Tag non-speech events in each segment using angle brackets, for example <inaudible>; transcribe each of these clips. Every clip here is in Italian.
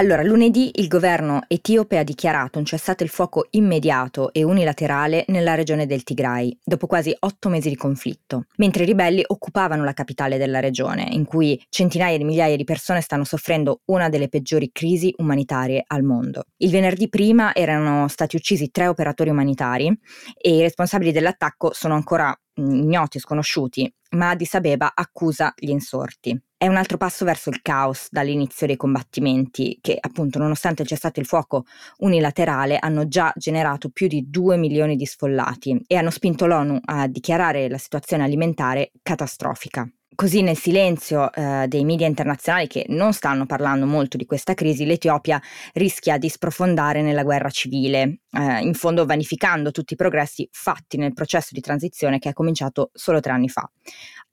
Allora, lunedì il governo etiope ha dichiarato un cessate il fuoco immediato e unilaterale nella regione del Tigray, dopo quasi otto mesi di conflitto, mentre i ribelli occupavano la capitale della regione, in cui centinaia di migliaia di persone stanno soffrendo una delle peggiori crisi umanitarie al mondo. Il venerdì prima erano stati uccisi tre operatori umanitari e i responsabili dell'attacco sono ancora ignoti e sconosciuti, ma Addis Abeba accusa gli insorti. È un altro passo verso il caos dall'inizio dei combattimenti che, appunto, nonostante il cessato il fuoco unilaterale, hanno già generato più di 2 milioni di sfollati e hanno spinto l'ONU a dichiarare la situazione alimentare catastrofica. Così nel silenzio eh, dei media internazionali che non stanno parlando molto di questa crisi, l'Etiopia rischia di sprofondare nella guerra civile, eh, in fondo vanificando tutti i progressi fatti nel processo di transizione che è cominciato solo tre anni fa.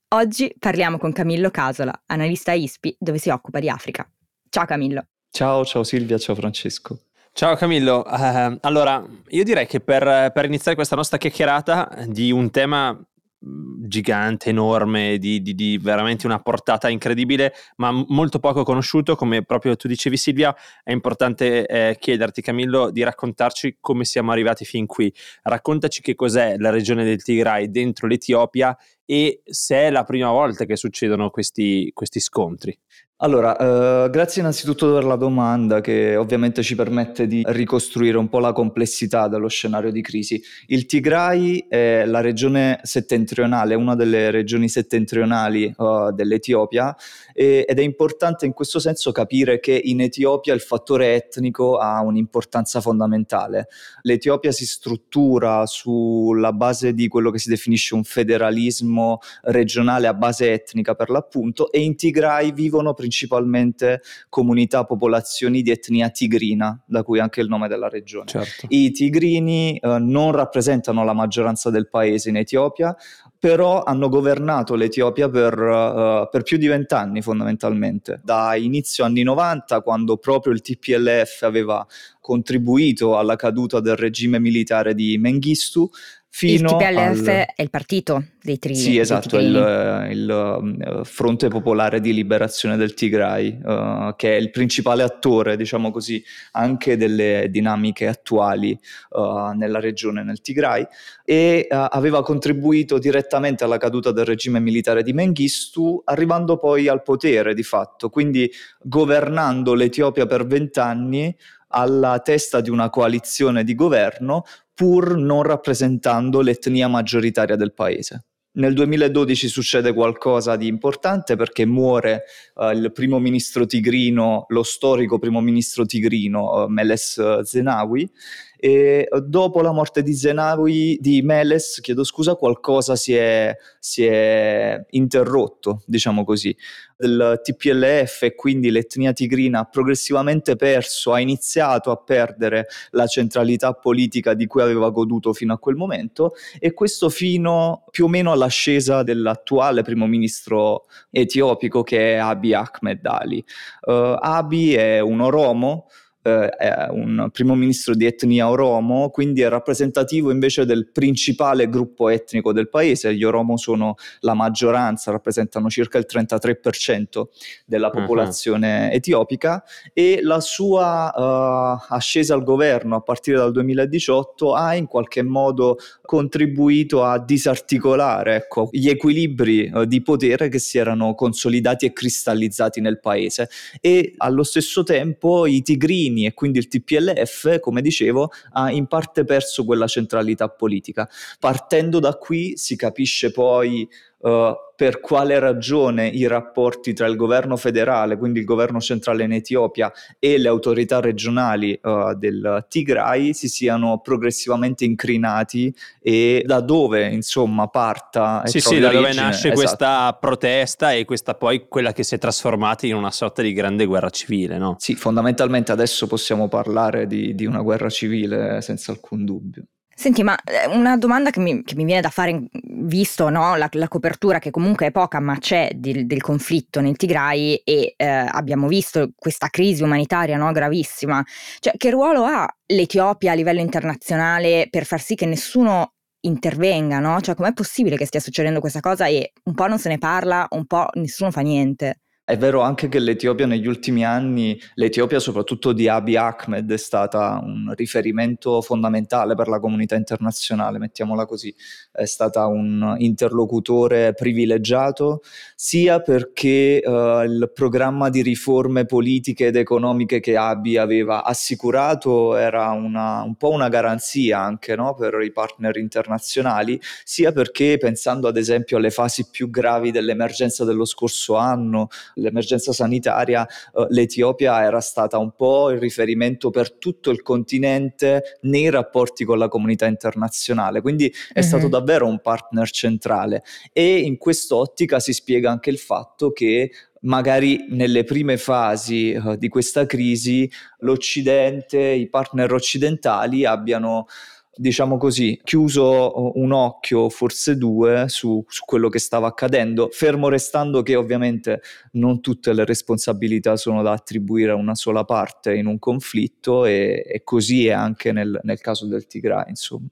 Oggi parliamo con Camillo Casola, analista ISPI, dove si occupa di Africa. Ciao Camillo. Ciao, ciao Silvia, ciao Francesco. Ciao Camillo, uh, allora io direi che per, per iniziare questa nostra chiacchierata di un tema gigante, enorme, di, di, di, veramente una portata incredibile, ma molto poco conosciuto, come proprio tu dicevi Silvia, è importante eh, chiederti Camillo di raccontarci come siamo arrivati fin qui. Raccontaci che cos'è la regione del Tigray dentro l'Etiopia e se è la prima volta che succedono questi, questi scontri. Allora, eh, grazie innanzitutto per la domanda che ovviamente ci permette di ricostruire un po' la complessità dello scenario di crisi. Il Tigray è la regione settentrionale, una delle regioni settentrionali uh, dell'Etiopia e, ed è importante in questo senso capire che in Etiopia il fattore etnico ha un'importanza fondamentale. L'Etiopia si struttura sulla base di quello che si definisce un federalismo regionale a base etnica per l'appunto e in Tigray vivono principalmente principalmente comunità, popolazioni di etnia tigrina, da cui anche il nome della regione. Certo. I tigrini eh, non rappresentano la maggioranza del paese in Etiopia, però hanno governato l'Etiopia per, uh, per più di vent'anni fondamentalmente, da inizio anni 90 quando proprio il TPLF aveva contribuito alla caduta del regime militare di Mengistu Fino il TPLF al... è il partito dei Tigray. Sì, esatto, il, il, Fronte Popolare di Liberazione del Tigray, uh, che è il principale attore, diciamo così, anche delle dinamiche attuali uh, nella regione, nel Tigray, e uh, aveva contribuito direttamente alla caduta del regime militare di Mengistu, arrivando poi al potere di fatto, quindi governando l'Etiopia per vent'anni alla testa di una coalizione di governo pur non rappresentando l'etnia maggioritaria del paese. Nel 2012 succede qualcosa di importante perché muore uh, il primo ministro tigrino, lo storico primo ministro tigrino uh, Meles Zenawi e dopo la morte di Zenawi, di Meles, chiedo scusa, qualcosa si è, si è interrotto, diciamo così. Il TPLF e quindi l'etnia tigrina ha progressivamente perso, ha iniziato a perdere la centralità politica di cui aveva goduto fino a quel momento e questo fino più o meno all'ascesa dell'attuale primo ministro etiopico che è Abiy Ahmed Ali. Uh, Abiy è un oromo, eh, è un primo ministro di etnia oromo, quindi è rappresentativo invece del principale gruppo etnico del paese. Gli oromo sono la maggioranza, rappresentano circa il 33% della popolazione uh-huh. etiopica e la sua uh, ascesa al governo a partire dal 2018 ha in qualche modo contribuito a disarticolare ecco, gli equilibri uh, di potere che si erano consolidati e cristallizzati nel paese e allo stesso tempo i tigrini Salvini e quindi il TPLF, come dicevo, ha in parte perso quella centralità politica. Partendo da qui si capisce poi uh, per quale ragione i rapporti tra il governo federale, quindi il governo centrale in Etiopia, e le autorità regionali uh, del Tigray si siano progressivamente incrinati e da dove insomma parta. Sì, sì, da dove nasce esatto. questa protesta e questa poi quella che si è trasformata in una sorta di grande guerra civile, no? Sì, fondamentalmente adesso possiamo parlare di, di una guerra civile senza alcun dubbio. Senti, ma eh, una domanda che mi, che mi viene da fare, visto no, la, la, copertura che comunque è poca, ma c'è del, del conflitto nel Tigray e eh, abbiamo visto questa crisi umanitaria no, gravissima, cioè che ruolo ha l'Etiopia a livello internazionale per far sì che nessuno intervenga, no? Cioè com'è possibile che stia succedendo questa cosa e un po' non se ne parla, un po' nessuno fa niente? È vero anche che l'Etiopia negli ultimi anni, l'Etiopia soprattutto di Abiy Ahmed, è stata un riferimento fondamentale per la comunità internazionale, mettiamola così, è stata un interlocutore privilegiato, sia perché uh, il programma di riforme politiche ed economiche che Abiy aveva assicurato era una, un po' una garanzia anche no, per i partner internazionali, sia perché pensando ad esempio alle fasi più gravi dell'emergenza dello scorso anno, l'emergenza sanitaria, eh, l'Etiopia era stata un po' il riferimento per tutto il continente nei rapporti con la comunità internazionale, quindi è uh-huh. stato davvero un partner centrale e in quest'ottica si spiega anche il fatto che magari nelle prime fasi uh, di questa crisi l'Occidente, i partner occidentali abbiano diciamo così, chiuso un occhio, forse due, su, su, quello che stava accadendo, fermo restando che ovviamente non tutte le responsabilità sono da attribuire a una sola parte in un conflitto e, e così è anche nel, nel caso del Tigray, insomma.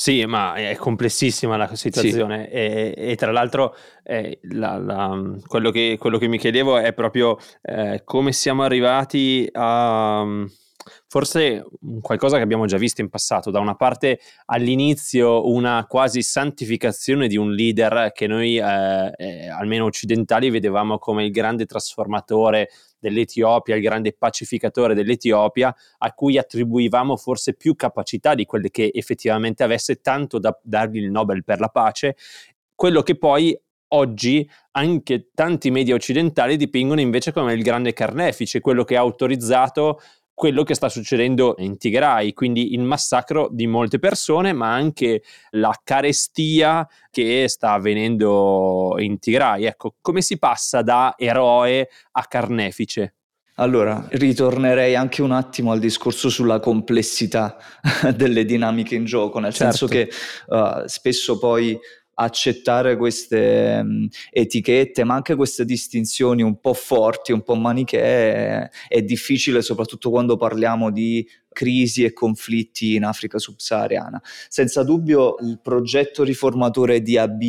Sì, ma è complessissima la situazione sì. e, e, tra l'altro eh, la, la, quello, che, quello, che, mi chiedevo è proprio eh, come siamo arrivati a forse qualcosa che abbiamo già visto in passato. Da una parte all'inizio una quasi santificazione di un leader che noi, eh, eh, almeno occidentali, vedevamo come il grande trasformatore dell'Etiopia, il grande pacificatore dell'Etiopia, a cui attribuivamo forse più capacità di quelle che effettivamente avesse, tanto da dargli il Nobel per la pace, quello che poi oggi anche tanti media occidentali dipingono invece come il grande carnefice, quello che ha autorizzato quello che sta succedendo in Tigray, quindi il massacro di molte persone, ma anche la carestia che sta avvenendo in Tigray. Ecco, come si passa da eroe a carnefice? Allora, ritornerei anche un attimo al discorso sulla complessità <laughs> delle dinamiche in gioco, nel certo. senso che uh, spesso poi accettare queste um, etichette, ma anche queste distinzioni un po' forti, un po' manichee, è difficile soprattutto quando parliamo di crisi e conflitti in Africa subsahariana. Senza dubbio il progetto riformatore di AB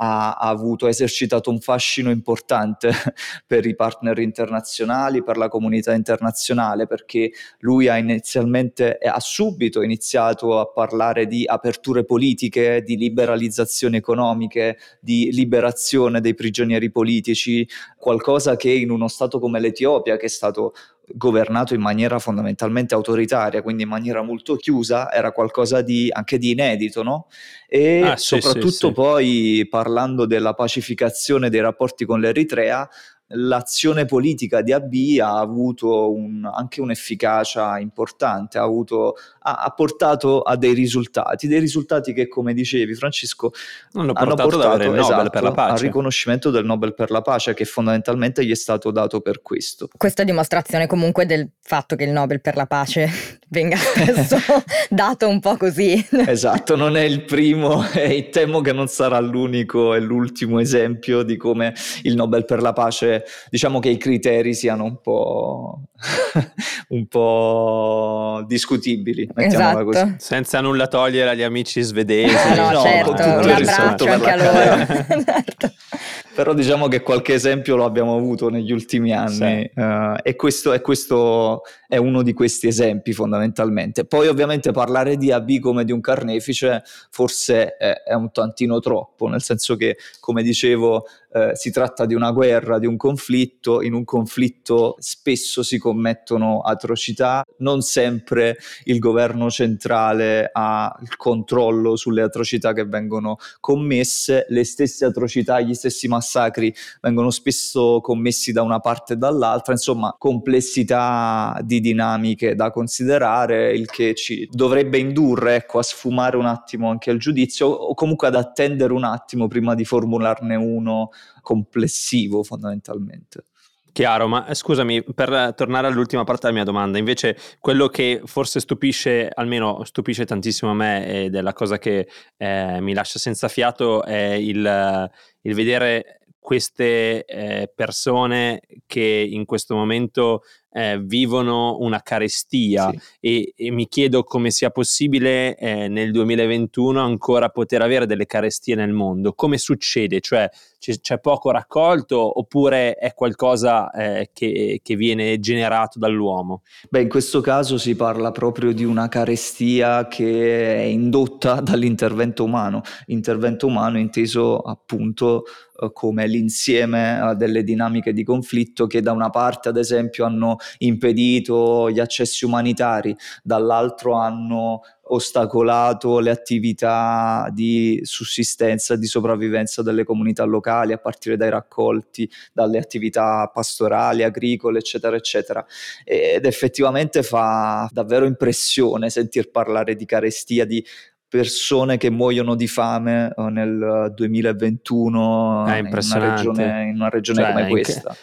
ha, ha avuto, ha esercitato un fascino importante <laughs> per i partner internazionali, per la comunità internazionale, perché lui ha inizialmente, ha subito iniziato a parlare di aperture politiche, di liberalizzazioni economiche, di liberazione dei prigionieri politici, qualcosa che in uno stato come l'Etiopia, che è stato governato in maniera fondamentalmente autoritaria, quindi in maniera molto chiusa, era qualcosa di, anche di inedito, no? E ah, soprattutto sì, sì, poi parlando della pacificazione dei rapporti con l'Eritrea, l'azione politica di AB ha avuto un, anche un'efficacia importante, ha, avuto, ha, ha, portato a dei risultati, dei risultati che come dicevi Francesco hanno portato, hanno portato il Nobel esatto, per la pace. al riconoscimento del Nobel per la pace che fondamentalmente gli è stato dato per questo. Questa è dimostrazione comunque del fatto che il Nobel per la pace <laughs> venga spesso <laughs> dato un po' così. Esatto, non è il primo <laughs> e temo che non sarà l'unico e l'ultimo esempio di come il Nobel per la pace diciamo che i criteri siano un po', <laughs> un po discutibili, esatto. così. Senza nulla togliere agli amici svedesi. Ah, no, no, certo, un abbraccio anche a loro. certo. <laughs> <laughs> Però diciamo che qualche esempio lo abbiamo avuto negli ultimi anni sì. uh, e, questo, e questo è uno di questi esempi fondamentalmente. Poi ovviamente parlare di AB come di un carnefice forse è, è un tantino troppo, nel senso che come dicevo eh, si tratta di una guerra, di un conflitto, in un conflitto spesso si commettono atrocità, non sempre il governo centrale ha il controllo sulle atrocità che vengono commesse, le stesse atrocità, gli stessi massacri vengono spesso commessi da una parte e dall'altra, insomma complessità di dinamiche da considerare, il che ci dovrebbe indurre ecco, a sfumare un attimo anche il giudizio o comunque ad attendere un attimo prima di formularne uno complessivo fondamentalmente. Chiaro, ma eh, scusami, per tornare all'ultima parte della mia domanda, invece quello che forse stupisce, almeno stupisce tantissimo a me ed è la cosa che eh, mi lascia senza fiato, è il, il vedere queste eh, persone che in questo momento eh, vivono una carestia sì. e, e, mi chiedo come sia possibile eh, nel 2021 ancora poter avere delle carestie nel mondo. Come succede? Cioè c- c'è poco raccolto oppure è qualcosa eh, che, che, viene generato dall'uomo? Beh, in questo caso si parla proprio di una carestia che è indotta <laughs> dall'intervento umano, intervento umano inteso appunto eh, come l'insieme delle dinamiche di conflitto che da una parte ad esempio hanno impedito gli accessi umanitari, dall'altro hanno ostacolato le attività di sussistenza, di sopravvivenza delle comunità locali a partire dai raccolti, dalle attività pastorali, agricole, eccetera, eccetera. Ed effettivamente fa davvero impressione sentir parlare di carestia, di persone che muoiono di fame uh, nel 2021 in una regione, in una regione cioè, come questa.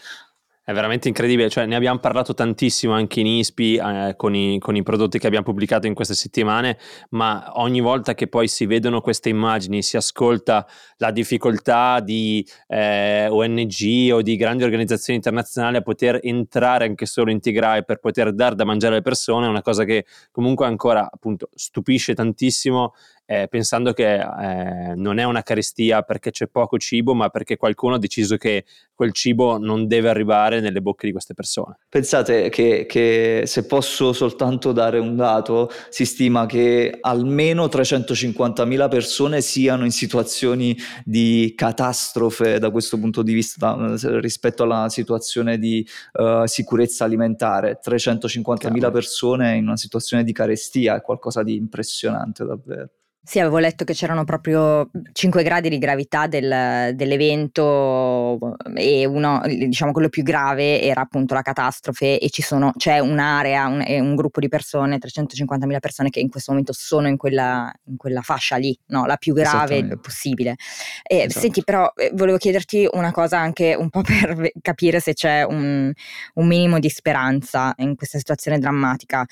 È veramente incredibile, cioè, ne abbiamo parlato tantissimo anche in ISPI eh, con, i, con, i, prodotti che abbiamo pubblicato in queste settimane, ma ogni volta che poi si vedono queste immagini, si ascolta la difficoltà di eh, ONG o di grandi organizzazioni internazionali a poter entrare anche solo in Tigray per poter dar da mangiare alle persone, è una cosa che comunque ancora appunto stupisce tantissimo eh, pensando che eh, non è una carestia perché c'è poco cibo, ma perché qualcuno ha deciso che quel cibo non deve arrivare nelle bocche di queste persone. Pensate che, che se posso soltanto dare un dato, si stima che almeno 350.000 persone siano in situazioni di catastrofe da questo punto di vista rispetto alla situazione di uh, sicurezza alimentare. 350.000 persone in una situazione di carestia è qualcosa di impressionante davvero. Sì, avevo letto che c'erano proprio 5 gradi di gravità del, dell'evento e uno, diciamo quello più grave era appunto la catastrofe e ci sono, c'è un'area, un, un gruppo di persone, 350.000 persone che in questo momento sono in quella, in quella fascia lì, no? la più grave possibile. E, esatto. Senti, però eh, volevo chiederti una cosa anche un po' <laughs> per capire se c'è un, un minimo di speranza in questa situazione drammatica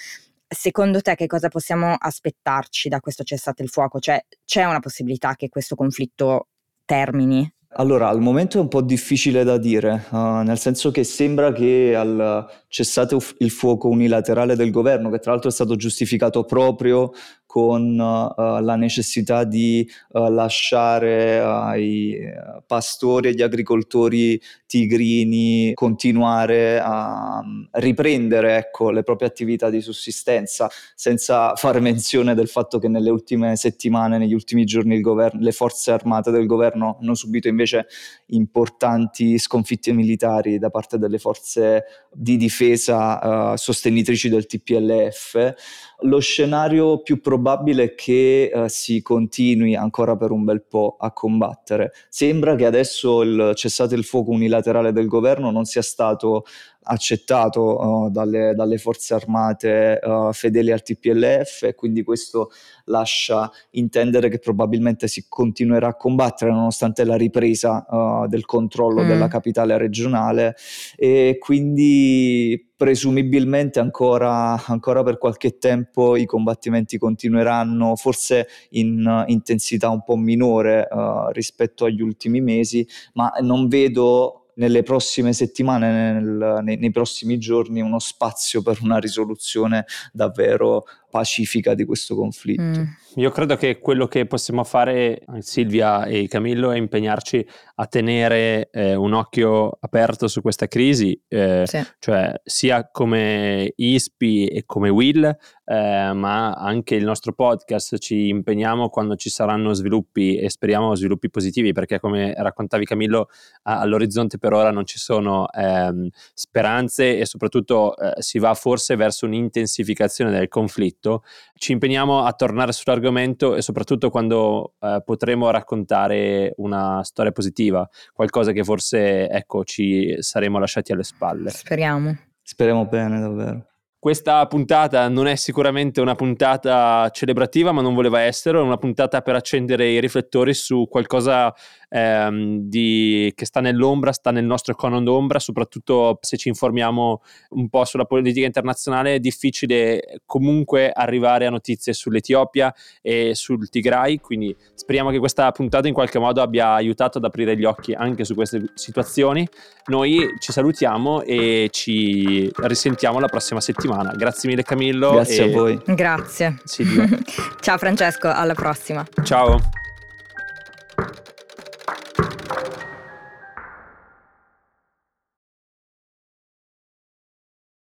secondo te che cosa possiamo aspettarci da questo cessate il fuoco? Cioè c'è una possibilità che questo conflitto termini? Allora, al momento è un po' difficile da dire, uh, nel senso che sembra che al cessate il fuoco unilaterale del governo, che tra l'altro è stato giustificato proprio con uh, la necessità di uh, lasciare ai pastori e agli agricoltori tigrini continuare a um, riprendere ecco, le proprie attività di sussistenza, senza fare menzione del fatto che nelle ultime settimane, negli ultimi giorni governo, le forze armate del governo hanno subito invece importanti sconfitte militari da parte delle forze di difesa uh, sostenitrici del TPLF. Lo scenario più probabile è che uh, si continui ancora per un bel po' a combattere. Sembra che adesso il cessate il fuoco unilaterale del governo non sia stato accettato uh, dalle, dalle, forze armate uh, fedeli al TPLF e quindi questo lascia intendere che probabilmente si continuerà a combattere nonostante la ripresa uh, del controllo mm. della capitale regionale e quindi presumibilmente ancora, ancora, per qualche tempo i combattimenti continueranno, forse in intensità un po' minore uh, rispetto agli ultimi mesi, ma non vedo nelle prossime settimane, nel, nei, nei, prossimi giorni, uno spazio per una risoluzione davvero pacifica di questo conflitto. Mm. Io credo che quello che possiamo fare, Silvia e Camillo, è impegnarci a tenere eh, un occhio aperto su questa crisi, eh, sì. cioè sia come ISPI e come Will, eh, ma anche il nostro podcast ci impegniamo quando ci saranno sviluppi e speriamo sviluppi positivi, perché come raccontavi Camillo, a, all'orizzonte per ora non ci sono ehm, speranze e soprattutto eh, si va forse verso un'intensificazione del conflitto. Ci impegniamo a tornare sull'argomento argomento e soprattutto quando eh, potremo raccontare una storia positiva, qualcosa che forse ecco, ci saremo lasciati alle spalle. Speriamo. Speriamo bene, davvero. Questa puntata non è sicuramente una puntata celebrativa, ma non voleva essere, è una puntata per accendere i riflettori su qualcosa ehm, di, che sta nell'ombra, sta nel nostro cono d'ombra, soprattutto se ci informiamo un po' sulla politica internazionale, è difficile comunque arrivare a notizie sull'Etiopia e sul Tigray, quindi speriamo che questa puntata in qualche modo abbia aiutato ad aprire gli occhi anche su queste situazioni. Noi ci salutiamo e ci risentiamo la prossima settimana. Grazie mille Camillo. Grazie a voi. Grazie. Sì, <laughs> Ciao Francesco, alla prossima. Ciao.